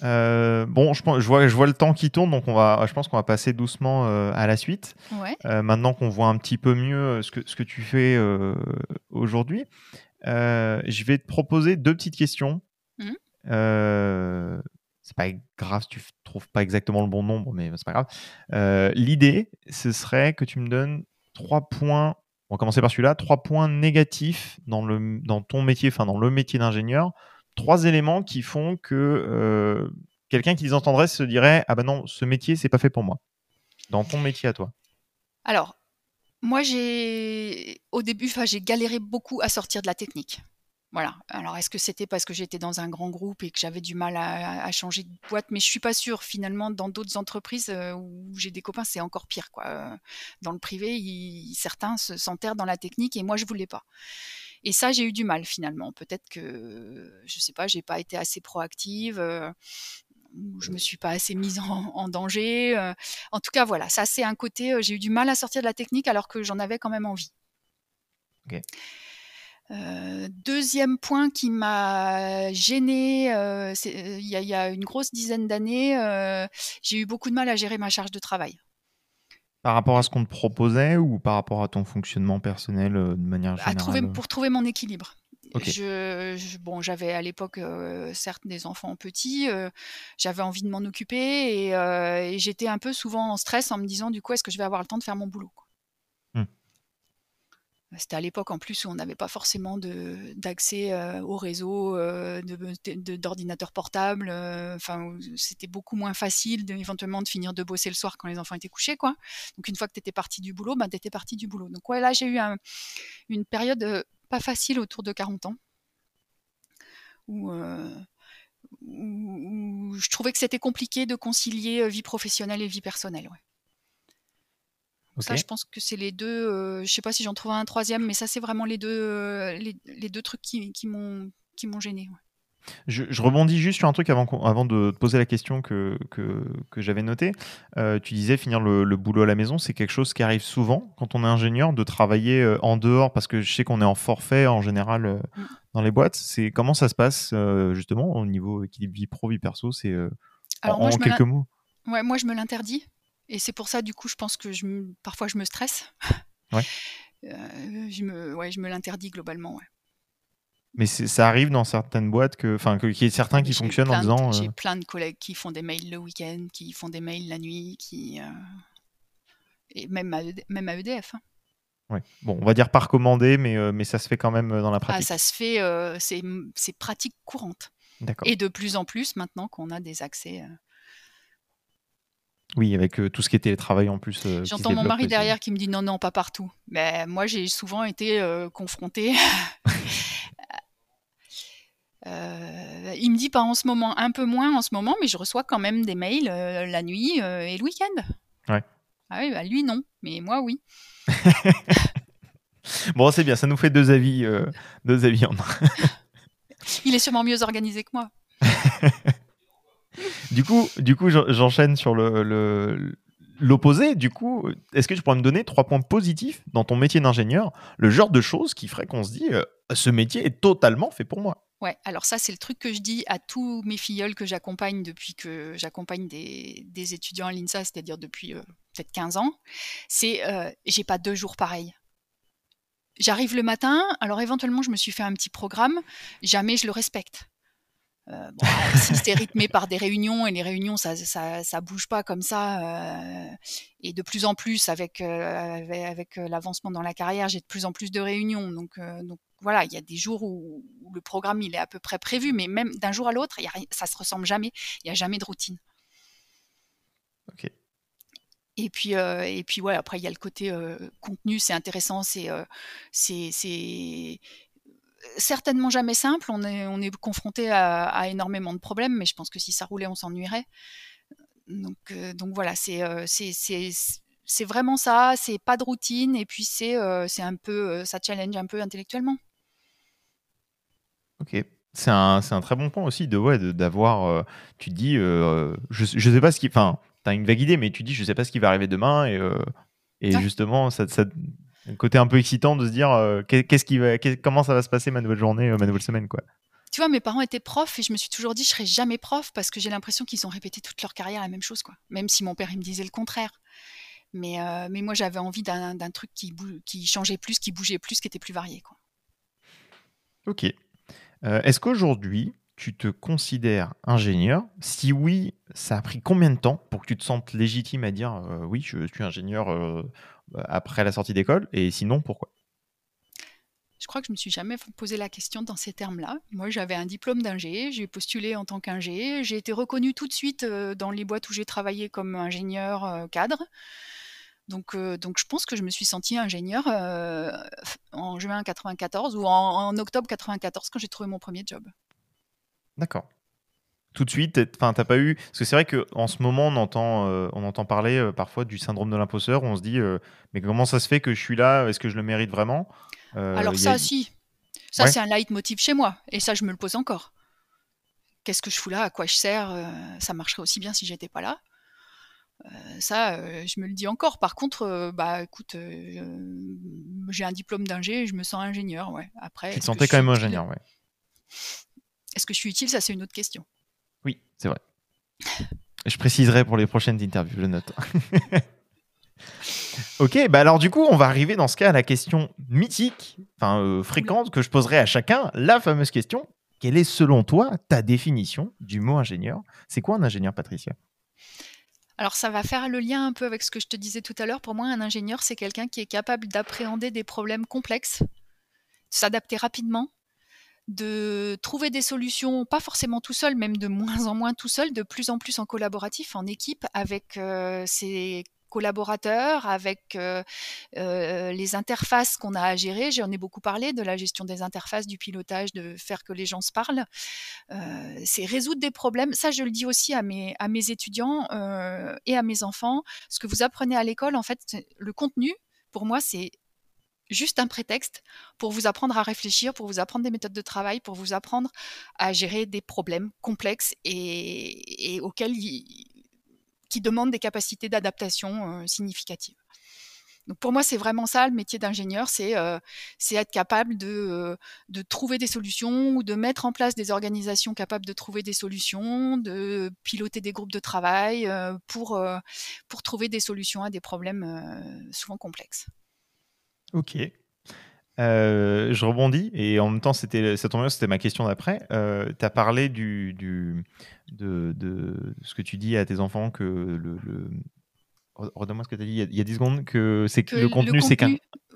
Speaker 1: Euh, bon, je, je, vois, je vois le temps qui tourne, donc on va, je pense qu'on va passer doucement euh, à la suite. Euh, maintenant qu'on voit un petit peu mieux ce que, ce que tu fais aujourd'hui, je vais te proposer deux petites questions. Mmh. c'est pas grave si tu trouves pas exactement le bon nombre, mais c'est pas grave. L'idée, ce serait que tu me donnes trois points. On va commencer par celui-là. Trois points négatifs dans, le, dans ton métier, enfin dans le métier d'ingénieur trois éléments qui font que euh, quelqu'un qui les entendrait se dirait ah ben non ce métier c'est pas fait pour moi dans ton métier à toi
Speaker 2: Alors, moi, j'ai au début, j'ai galéré beaucoup à sortir de la technique. Voilà. Alors, est-ce que c'était parce que j'étais dans un grand groupe et que j'avais du mal à, changer de boîte? Mais je suis pas sûre. Finalement, dans d'autres entreprises euh, où j'ai des copains, c'est encore pire. Quoi. Dans le privé, certains s'enterrent dans la technique et moi, je voulais pas. Et ça, j'ai eu du mal finalement. Peut-être que, je sais pas, j'ai pas été assez proactive. Euh, ou je me suis pas assez mise en, danger. Euh. en tout cas, voilà, ça c'est un côté. j'ai eu du mal à sortir de la technique alors que j'en avais quand même envie. Euh, deuxième point qui m'a gêné, euh, euh, il y, a une grosse dizaine d'années, j'ai eu beaucoup de mal à gérer ma charge de travail.
Speaker 1: Par rapport à ce qu'on te proposait ou par rapport à ton fonctionnement personnel de manière générale
Speaker 2: trouver, Pour trouver mon équilibre. Je, bon, j'avais à l'époque certes des enfants petits, j'avais envie de m'en occuper et, j'étais un peu souvent en stress en me disant du coup est-ce que je vais avoir le temps de faire mon boulot c'était à l'époque en plus où on n'avait pas forcément d'accès au réseau euh, d'ordinateurs portables. Euh, enfin, c'était beaucoup moins facile éventuellement de finir de bosser le soir quand les enfants étaient couchés, quoi. Donc une fois que tu étais parti du boulot, ben, étais parti du boulot. Donc ouais, là j'ai eu une période pas facile autour de 40 ans où, je trouvais que c'était compliqué de concilier vie professionnelle et vie personnelle. Ça, je pense que c'est les deux. Euh, je sais pas si j'en trouve un troisième, mais ça, c'est vraiment les deux, euh, les, deux trucs qui, qui m'ont gêné.
Speaker 1: Je, rebondis juste sur un truc avant, avant de te poser la question que, que, que j'avais notée. Euh, tu disais finir le, boulot à la maison, c'est quelque chose qui arrive souvent quand on est ingénieur, de travailler en dehors, parce que je sais qu'on est en forfait en général mmh. dans les boîtes. C'est Comment ça se passe justement au niveau équilibre vie pro, vie perso? C'est en, quelques mots
Speaker 2: Ouais, moi je me l'interdis et c'est pour ça, du coup, je pense que je, parfois je me stresse. Ouais. Euh, je me, ouais, je me l'interdis globalement. Ouais.
Speaker 1: Mais ça arrive dans certaines boîtes que, enfin, qu'il y ait certains qui fonctionnent en disant.
Speaker 2: J'ai euh plein de collègues qui font des mails le week-end, qui font des mails la nuit, qui euh, et même à, e même à EDF. Hein.
Speaker 1: Ouais. Bon, on va dire pas recommandé, mais, mais ça se fait quand même dans la ah, pratique.
Speaker 2: Ah, ça se fait, c'est pratique courante. Et de plus en plus maintenant qu'on a des accès
Speaker 1: oui, avec euh, tout ce qui était travail en plus.
Speaker 2: Euh, J'entends mon mari derrière qui me dit non, non, pas partout. Mais moi, j'ai souvent été euh, confrontée. il me dit pas en ce moment, un peu moins en ce moment, mais je reçois quand même des mails la nuit et le week-end.
Speaker 1: Ouais.
Speaker 2: Ah oui, bah, lui non, mais moi oui.
Speaker 1: bon, c'est bien, ça nous fait deux avis, deux avis en
Speaker 2: il est sûrement mieux organisé que moi
Speaker 1: du coup, du coup j'enchaîne sur l'opposé, du coup, est-ce que tu pourrais me donner trois points positifs dans ton métier d'ingénieur, le genre de choses qui ferait qu'on se dit euh, ce métier est totalement fait pour moi?
Speaker 2: Ouais, alors ça c'est le truc que je dis à tous mes filleuls que j'accompagne depuis que j'accompagne des, étudiants à l'INSA, c'est-à-dire depuis euh, peut-être 15 ans, c'est euh, j'ai pas deux jours pareils. J'arrive le matin, alors éventuellement je me suis fait un petit programme, jamais je le respecte. Euh, bon, si c'est rythmé par des réunions et les réunions ça, ça, ça bouge pas comme ça euh, et de plus en plus avec euh, avec, l'avancement dans la carrière j'ai de plus en plus de réunions. Donc donc voilà il y a des jours où, le programme il est à peu près prévu mais même d'un jour à l'autre ça se ressemble jamais. Il y a jamais de routine.
Speaker 1: Ok.
Speaker 2: Et puis, et puis ouais, après, il y a le côté contenu, c'est intéressant, c'est, c'est, certainement jamais simple. On est, on est confronté à, énormément de problèmes, mais je pense que si ça roulait, on s'ennuierait. Donc, euh, donc voilà, euh, c'est, vraiment ça. C'est pas de routine, et puis c'est, euh, c'est un peu, ça challenge un peu intellectuellement.
Speaker 1: Ok. C'est un, très bon point aussi de ouais, d'avoir. tu dis, je, je sais pas ce qui. Enfin, tu as une vague idée, mais tu dis, je sais pas ce qui va arriver demain, et, et justement, ça, ça un côté un peu excitant de se dire euh, qu'est-ce qui va, comment ça va se passer ma nouvelle journée, euh, ma nouvelle semaine, quoi.
Speaker 2: Tu vois, mes parents étaient profs et je me suis toujours dit je serai jamais prof parce que j'ai l'impression qu'ils ont répété toute leur carrière la même chose, quoi. Même si mon père il me disait le contraire. Mais, euh, mais moi j'avais envie d'un truc qui, qui changeait plus, qui bougeait plus, qui était plus varié, quoi.
Speaker 1: Ok. Est-ce qu'aujourd'hui tu te considères ingénieur? Si oui, ça a pris combien de temps pour que tu te sentes légitime à dire oui, je suis ingénieur après la sortie d'école Et sinon, pourquoi?
Speaker 2: Je crois que je me suis jamais posé la question dans ces termes-là. Moi, j'avais un diplôme d'ingé, j'ai postulé en tant qu'ingé, j'ai été reconnue tout de suite euh, dans les boîtes où j'ai travaillé comme ingénieur euh, cadre. Donc, donc je pense que je me suis sentie ingénieure en juin 94 ou en, en octobre 94 quand j'ai trouvé mon premier job.
Speaker 1: D'accord tout de suite Enfin, t'as pas eu Parce que c'est vrai qu'en ce moment, on entend, on entend parler parfois du syndrome de l'imposteur. Où on se dit, mais comment ça se fait que je suis là? Est-ce que je le mérite vraiment?
Speaker 2: Alors ça, si. Ça, c'est un leitmotiv chez moi. Et ça, je me le pose encore. Qu'est-ce que je fous là? À quoi je sers? Ça marcherait aussi bien si j'étais pas là. ça, je me le dis encore. Par contre, bah écoute, j'ai un diplôme d'ingé et je me sens ingénieur. Ouais. Après,
Speaker 1: tu te sentais quand même ingénieur, ouais.
Speaker 2: Est-ce que je suis utile? Ça, c'est une autre question.
Speaker 1: Oui, c'est vrai. Je préciserai pour les prochaines interviews, je note. ok, bah alors du coup, on va arriver dans ce cas à la question mythique, euh, fréquente, que je poserai à chacun, la fameuse question quelle est selon toi ta définition du mot ingénieur? C'est quoi un ingénieur, Patricia?
Speaker 2: Alors ça va faire le lien un peu avec ce que je te disais tout à l'heure. Pour moi, un ingénieur, c'est quelqu'un qui est capable d'appréhender des problèmes complexes, s'adapter rapidement, de trouver des solutions, pas forcément tout seul, même de moins en moins tout seul, de plus en plus en collaboratif, en équipe, avec euh, ses collaborateurs, avec euh, euh, les interfaces qu'on a à gérer. J'en ai beaucoup parlé de la gestion des interfaces, du pilotage, de faire que les gens se parlent. Euh, c'est résoudre des problèmes. Ça, je le dis aussi à mes, à mes étudiants et à mes enfants. Ce que vous apprenez à l'école, en fait, le contenu, pour moi, c'est juste un prétexte pour vous apprendre à réfléchir, pour vous apprendre des méthodes de travail, pour vous apprendre à gérer des problèmes complexes et, auxquels qui demandent des capacités d'adaptation euh, significatives. Donc pour moi, c'est vraiment ça le métier d'ingénieur, c'est euh, être capable de, euh, de, trouver des solutions ou de mettre en place des organisations capables de trouver des solutions, de piloter des groupes de travail pour, pour trouver des solutions à des problèmes souvent complexes.
Speaker 1: Ok. je rebondis et en même temps, c'était, ça c'était ma question d'après. tu as parlé du, du, de, de, ce que tu dis à tes enfants que le. le... Redonne-moi ce que tu as dit il y, a, 10 secondes, que, c'est que, le contenu, c'est qu'un.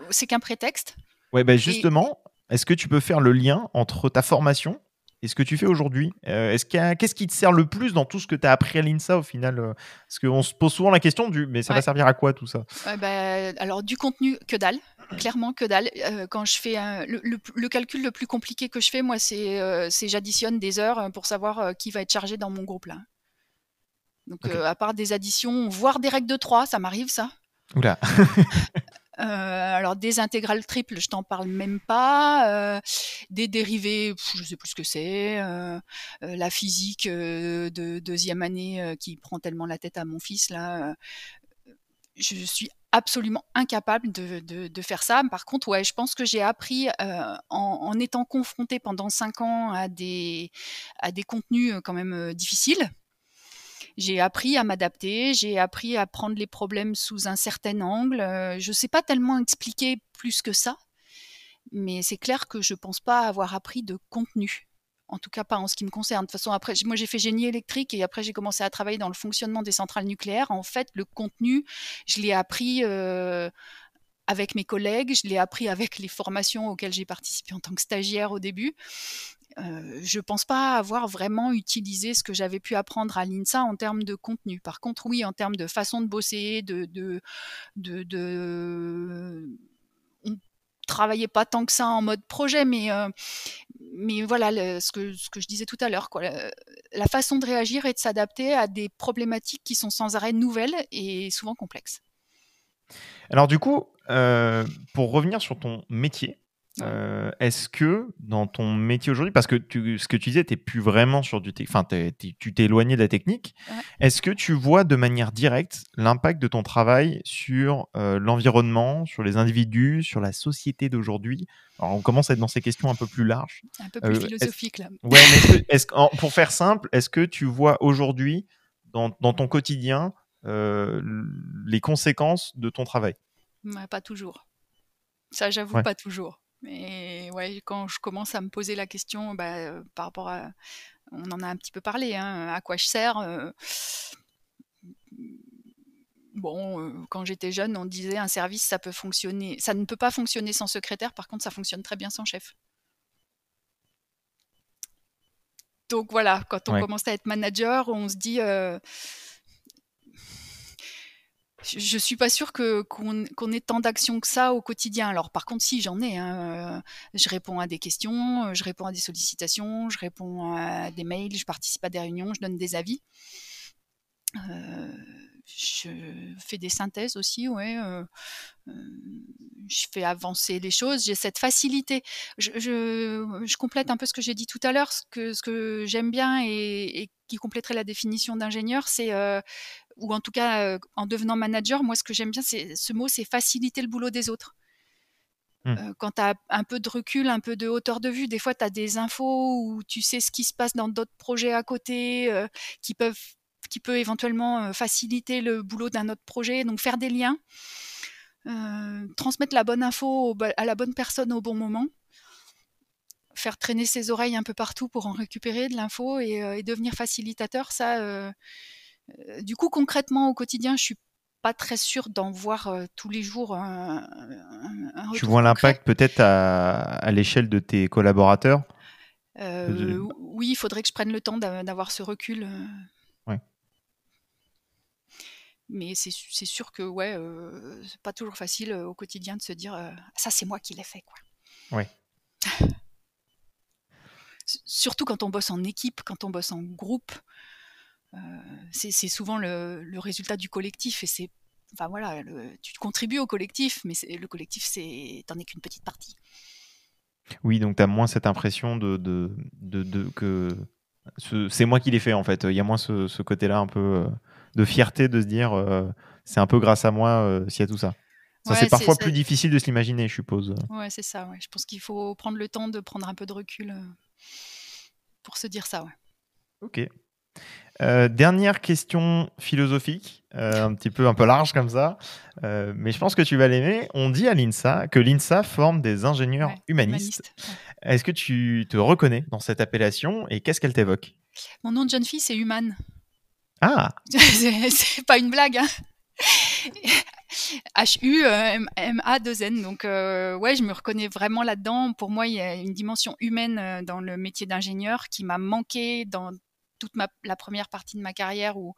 Speaker 2: C'est qu'un prétexte.
Speaker 1: Ouais, bah justement, est-ce que tu peux faire le lien entre ta formation et ce que tu fais aujourd'hui? Euh, est-ce Qu'est-ce qui te sert le plus dans tout ce que tu as appris à l'INSA au final euh? Parce qu'on se pose souvent la question du mais ça va servir à quoi tout ça?
Speaker 2: Bah, Alors, du contenu, que dalle. Clairement, que dalle. Euh, quand je fais le, calcul le plus compliqué que je fais, moi, c'est j'additionne des heures pour savoir qui va être chargé dans mon groupe là. Donc, à part des additions, voire des règles de 3, ça m'arrive ça.
Speaker 1: Oula
Speaker 2: Euh, alors des intégrales triples, je t'en parle même pas. Euh, des dérivés, je sais plus ce que c'est. Euh, la physique de deuxième année qui prend tellement la tête à mon fils là. je suis absolument incapable de, faire ça. Par contre, ouais, je pense que j'ai appris en, en, étant confrontée pendant cinq ans à des, à des contenus quand même difficiles j'ai appris à m'adapter, j'ai appris à prendre les problèmes sous un certain angle. Euh, je ne sais pas tellement expliquer plus que ça, mais c'est clair que je ne pense pas avoir appris de contenu. En tout cas, pas en ce qui me concerne. De toute façon, après, moi, j'ai fait génie électrique et après, j'ai commencé à travailler dans le fonctionnement des centrales nucléaires. En fait, le contenu, je l'ai appris euh, avec mes collègues, je l'ai appris avec les formations auxquelles j'ai participé en tant que stagiaire au début. Euh, je ne pense pas avoir vraiment utilisé ce que j'avais pu apprendre à l'INSA en termes de contenu. Par contre, oui, en termes de façon de bosser, de, de, travaillait pas tant que ça en mode projet, mais, euh, mais voilà ce, que, je disais tout à l'heure, la, la façon de réagir et de s'adapter à des problématiques qui sont sans arrêt nouvelles et souvent complexes.
Speaker 1: Alors du coup, euh, pour revenir sur ton métier, euh, est-ce que dans ton métier aujourd'hui, parce que ce que tu disais, tu plus vraiment sur du, enfin, tu t'es éloigné de la technique. Est-ce que tu vois de manière directe l'impact de ton travail sur euh, l'environnement, sur les individus, sur la société d'aujourd'hui? Alors, on commence à être dans ces questions un peu plus larges.
Speaker 2: Un peu plus euh, philosophiques là.
Speaker 1: Ouais, mais pour faire simple, est-ce que tu vois aujourd'hui dans, ton quotidien les conséquences de ton travail?
Speaker 2: Pas toujours. Ça, j'avoue, pas toujours. Mais ouais, quand je commence à me poser la question bah, euh, par rapport à. On en a un petit peu parlé, hein, à quoi je sers euh, Bon, euh, quand j'étais jeune, on disait un service, ça peut fonctionner. Ça ne peut pas fonctionner sans secrétaire, par contre, ça fonctionne très bien sans chef. Donc voilà, quand on commence à être manager, on se dit je suis pas sûre que qu'on ait tant d'actions que ça au quotidien. Alors par contre, si j'en ai, hein, euh, je réponds à des questions, euh, je réponds à des sollicitations, je réponds à des mails, je participe à des réunions, je donne des avis. Euh, je fais des synthèses aussi, ouais. je fais avancer les choses. J'ai cette facilité. Je, je, complète un peu ce que j'ai dit tout à l'heure. Ce que, ce que j'aime bien et, et, qui compléterait la définition d'ingénieur, c'est ou en tout cas en devenant manager, moi ce que j'aime bien, c'est ce mot, c'est faciliter le boulot des autres. Mmh. quand tu as un peu de recul, un peu de hauteur de vue, des fois tu as des infos ou tu sais ce qui se passe dans d'autres projets à côté qui peuvent qui peut éventuellement faciliter le boulot d'un autre projet, donc faire des liens, transmettre la bonne info à la bonne personne au bon moment, faire traîner ses oreilles un peu partout pour en récupérer de l'info et, et, devenir facilitateur, ça, euh, du coup, concrètement, au quotidien, je suis pas très sûre d'en voir euh, tous les jours un,
Speaker 1: Tu vois l'impact peut-être à, l'échelle de tes collaborateurs?
Speaker 2: Euh, Oui, il faudrait que je prenne le temps d'avoir ce recul. Mais c'est sûr que ouais, c'est pas toujours facile au quotidien de se dire ça c'est moi qui l'ai fait quoi. Ouais. Surtout quand on bosse en équipe, quand on bosse en groupe, euh, c'est souvent le, résultat du collectif et c'est enfin voilà, tu contribues au collectif, mais le collectif, c'est t'en es qu'une petite partie.
Speaker 1: Oui, donc tu as moins cette impression de, de, de, que c'est moi qui l'ai fait en fait. Il y a moins ce, côté-là un peu euh, de fierté de se dire euh, c'est un peu grâce à moi s'il y a tout ça. Ça, c'est parfois plus difficile de se l'imaginer, je suppose.
Speaker 2: Ouais, c'est ça. Ouais. Je pense qu'il faut prendre le temps de prendre un peu de recul pour se dire ça. Ouais.
Speaker 1: Ok. Euh, dernière question philosophique, euh, un petit peu un peu large comme ça, euh, mais je pense que tu vas l'aimer. On dit à l'INSA que l'INSA forme des ingénieurs humanistes. Est-ce que tu te reconnais dans cette appellation et qu'est-ce qu'elle t'évoque?
Speaker 2: Mon nom de jeune fille, c'est Human.
Speaker 1: Ah
Speaker 2: C'est pas une blague. Hein H-U-M-A-2-N. Donc, ouais, je me reconnais vraiment là-dedans. Pour moi, il y a une dimension humaine dans le métier d'ingénieur qui m'a manqué dans toute la première partie de ma carrière où,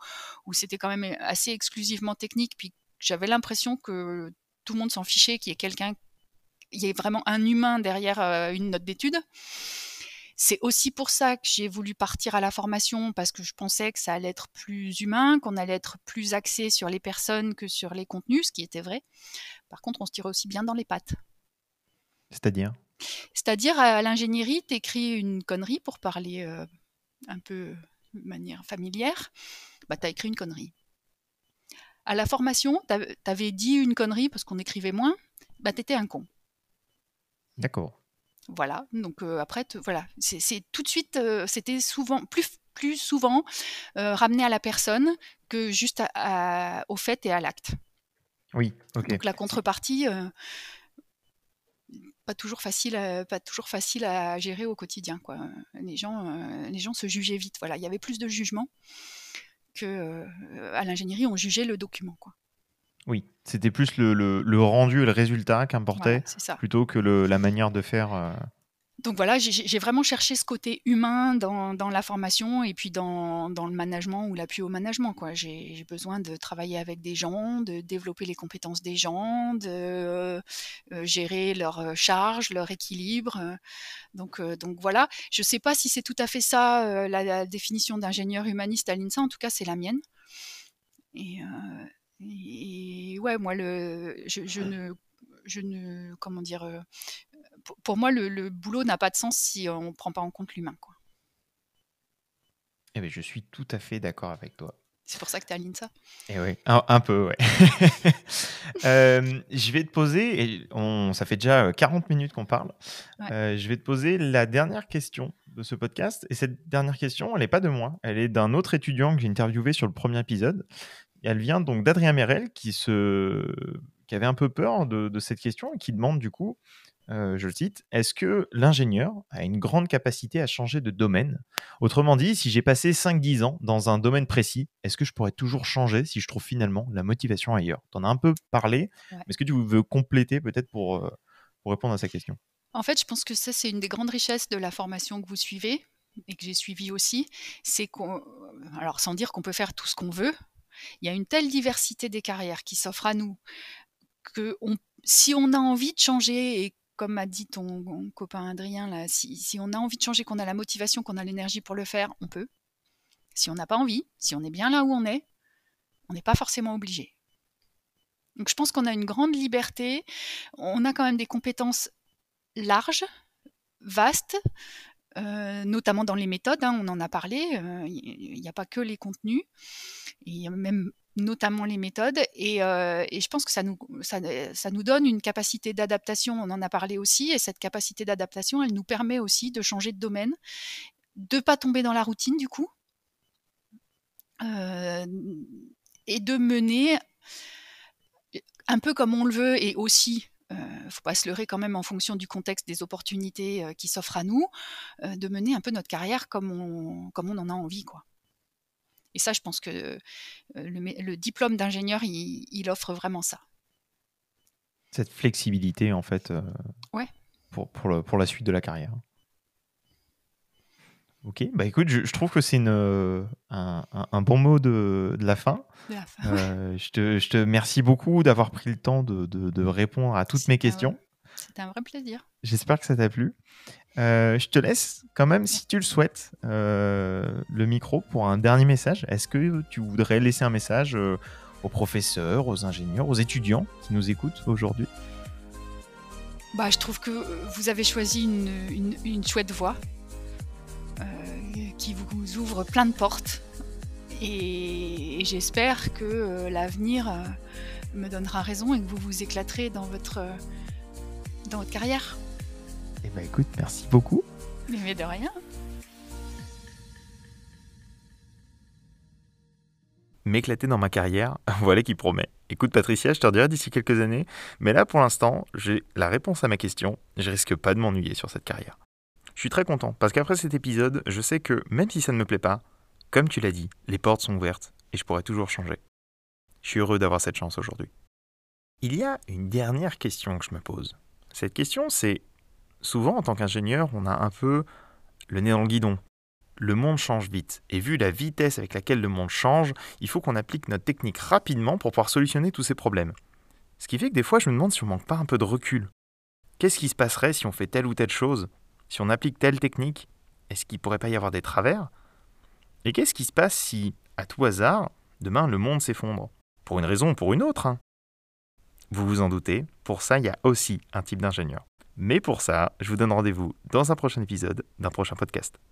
Speaker 2: où c'était quand même assez exclusivement technique, puis j'avais l'impression que tout le monde s'en fichait, qu'il y ait quelqu'un, il y ait vraiment un humain derrière euh, une note d'étude. C'est aussi pour ça que j'ai voulu partir à la formation parce que je pensais que ça allait être plus humain, qu'on allait être plus axé sur les personnes que sur les contenus, ce qui était vrai. Par contre, on se tirait aussi bien dans les pattes.
Speaker 1: C'est-à-dire?
Speaker 2: C'est-à-dire à l'ingénierie, tu écris une connerie pour parler euh, un peu de manière familière, bah, tu as écrit une connerie. À la formation, tu avais dit une connerie parce qu'on écrivait moins, bah, tu étais un con.
Speaker 1: D'accord.
Speaker 2: Voilà, donc après, voilà, c'est tout de suite, c'était souvent, plus, plus souvent ramené à la personne que juste au fait et à l'acte.
Speaker 1: Oui, ok.
Speaker 2: Donc la contrepartie, pas toujours facile, à, pas toujours facile à gérer au quotidien. Quoi. Les, gens, euh, les gens se jugeaient vite. Voilà, il y avait plus de jugement que euh, à l'ingénierie, on jugeait le document. Quoi.
Speaker 1: Oui, c'était plus le, le, rendu et le résultat qu'importait, plutôt que la manière de faire. Euh,
Speaker 2: donc voilà, j'ai vraiment cherché ce côté humain dans, la formation et puis dans, le management ou l'appui au management. J'ai besoin de travailler avec des gens, de développer les compétences des gens, de euh, gérer leurs euh, charges, leur équilibre. Donc, euh, donc voilà, je ne sais pas si c'est tout à fait ça la, définition d'ingénieur humaniste à l'INSA, en tout cas c'est la mienne. Et, ouais, moi, le, je, je ne je ne comment dire pour moi, le, boulot n'a pas de sens si on ne prend pas en compte l'humain. Quoi.
Speaker 1: Eh bien, je suis tout à fait d'accord avec toi.
Speaker 2: C'est pour ça que tu es à l'INSA
Speaker 1: Eh oui, un, peu, ouais. Euh, je vais te poser, et on, ça fait déjà 40 minutes qu'on parle, euh, je vais te poser la dernière question de ce podcast. Et cette dernière question, elle n'est pas de moi, elle est d'un autre étudiant que j'ai interviewé sur le premier épisode. Elle vient donc d'Adrien Merel qui, se... qui avait un peu peur de, de cette question et qui demande du coup euh, je le cite, est-ce que l'ingénieur a une grande capacité à changer de domaine? Autrement dit, si j'ai passé 5-10 ans dans un domaine précis, est-ce que je pourrais toujours changer si je trouve finalement la motivation ailleurs? Tu en as un peu parlé, mais est-ce que tu veux compléter peut-être pour, euh, pour répondre à sa question?
Speaker 2: En fait, je pense que ça, c'est une des grandes richesses de la formation que vous suivez et que j'ai suivi aussi. C'est qu'on, alors sans dire qu'on peut faire tout ce qu'on veut, Il y a une telle diversité des carrières qui s'offrent à nous que si on a envie de changer et comme m'a dit ton, copain Adrien, si, on a envie de changer, qu'on a la motivation, qu'on a l'énergie pour le faire, on peut. Si on n'a pas envie, si on est bien là où on est, on n'est pas forcément obligé. Donc je pense qu'on a une grande liberté, on a quand même des compétences larges, vastes, euh, notamment dans les méthodes, hein, on en a parlé, euh, il n'y a pas que les contenus, il y a même notamment les méthodes. Et, euh, je pense que ça nous, donne une capacité d'adaptation, on en a parlé aussi, et cette capacité d'adaptation, elle nous permet aussi de changer de domaine, de pas tomber dans la routine du coup, euh, et de mener un peu comme on le veut, et aussi ne euh, faut pas se leurrer quand même en fonction du contexte des opportunités qui s'offrent à nous, de mener un peu notre carrière comme on, comme on en a envie. quoi. Et ça, je pense que euh, le, diplôme d'ingénieur, il, offre vraiment ça.
Speaker 1: Cette flexibilité, en fait, euh,
Speaker 2: ouais.
Speaker 1: pour, pour, pour, la suite de la carrière. Ok, bah écoute, je, trouve que c'est un, un, bon mot de, de la fin.
Speaker 2: Euh,
Speaker 1: je, te, je, te, remercie beaucoup d'avoir pris le temps de, de, répondre à toutes mes questions.
Speaker 2: C'était un vrai plaisir.
Speaker 1: J'espère que ça t'a plu. Euh, je te laisse quand même, si tu le souhaites, euh, le micro pour un dernier message. Est-ce que tu voudrais laisser un message euh, aux professeurs, aux ingénieurs, aux étudiants qui nous écoutent aujourd'hui?
Speaker 2: Bah, Je trouve que vous avez choisi une, chouette voie qui vous ouvre plein de portes. Et, j'espère que l'avenir me donnera raison et que vous vous éclaterez dans votre, dans votre carrière.
Speaker 1: Eh ben écoute, merci beaucoup.
Speaker 2: Mais de rien.
Speaker 1: M'éclater dans ma carrière, voilà qui promet. Écoute Patricia, je te redirai d'ici quelques années, mais là pour l'instant, j'ai la réponse à ma question, je risque pas de m'ennuyer sur cette carrière. Je suis très content, parce qu'après cet épisode, je sais que même si ça ne me plaît pas, comme tu l'as dit, les portes sont ouvertes et je pourrais toujours changer. Je suis heureux d'avoir cette chance aujourd'hui. Il y a une dernière question que je me pose. Cette question, c'est souvent, en tant qu'ingénieur, on a un peu le nez dans le guidon. Le monde change vite, et vu la vitesse avec laquelle le monde change, il faut qu'on applique notre technique rapidement pour pouvoir solutionner tous ces problèmes. Ce qui fait que des fois, je me demande si on manque pas un peu de recul. Qu'est-ce qui se passerait si on fait telle ou telle chose Si on applique telle technique Est-ce qu'il pourrait pas y avoir des travers? Et qu'est-ce qui se passe si, à tout hasard, demain le monde s'effondre? Pour une raison ou pour une autre. Hein vous vous en doutez, pour ça, il y a aussi un type d'ingénieur. Mais pour ça, je vous donne rendez-vous dans un prochain épisode d'un prochain podcast.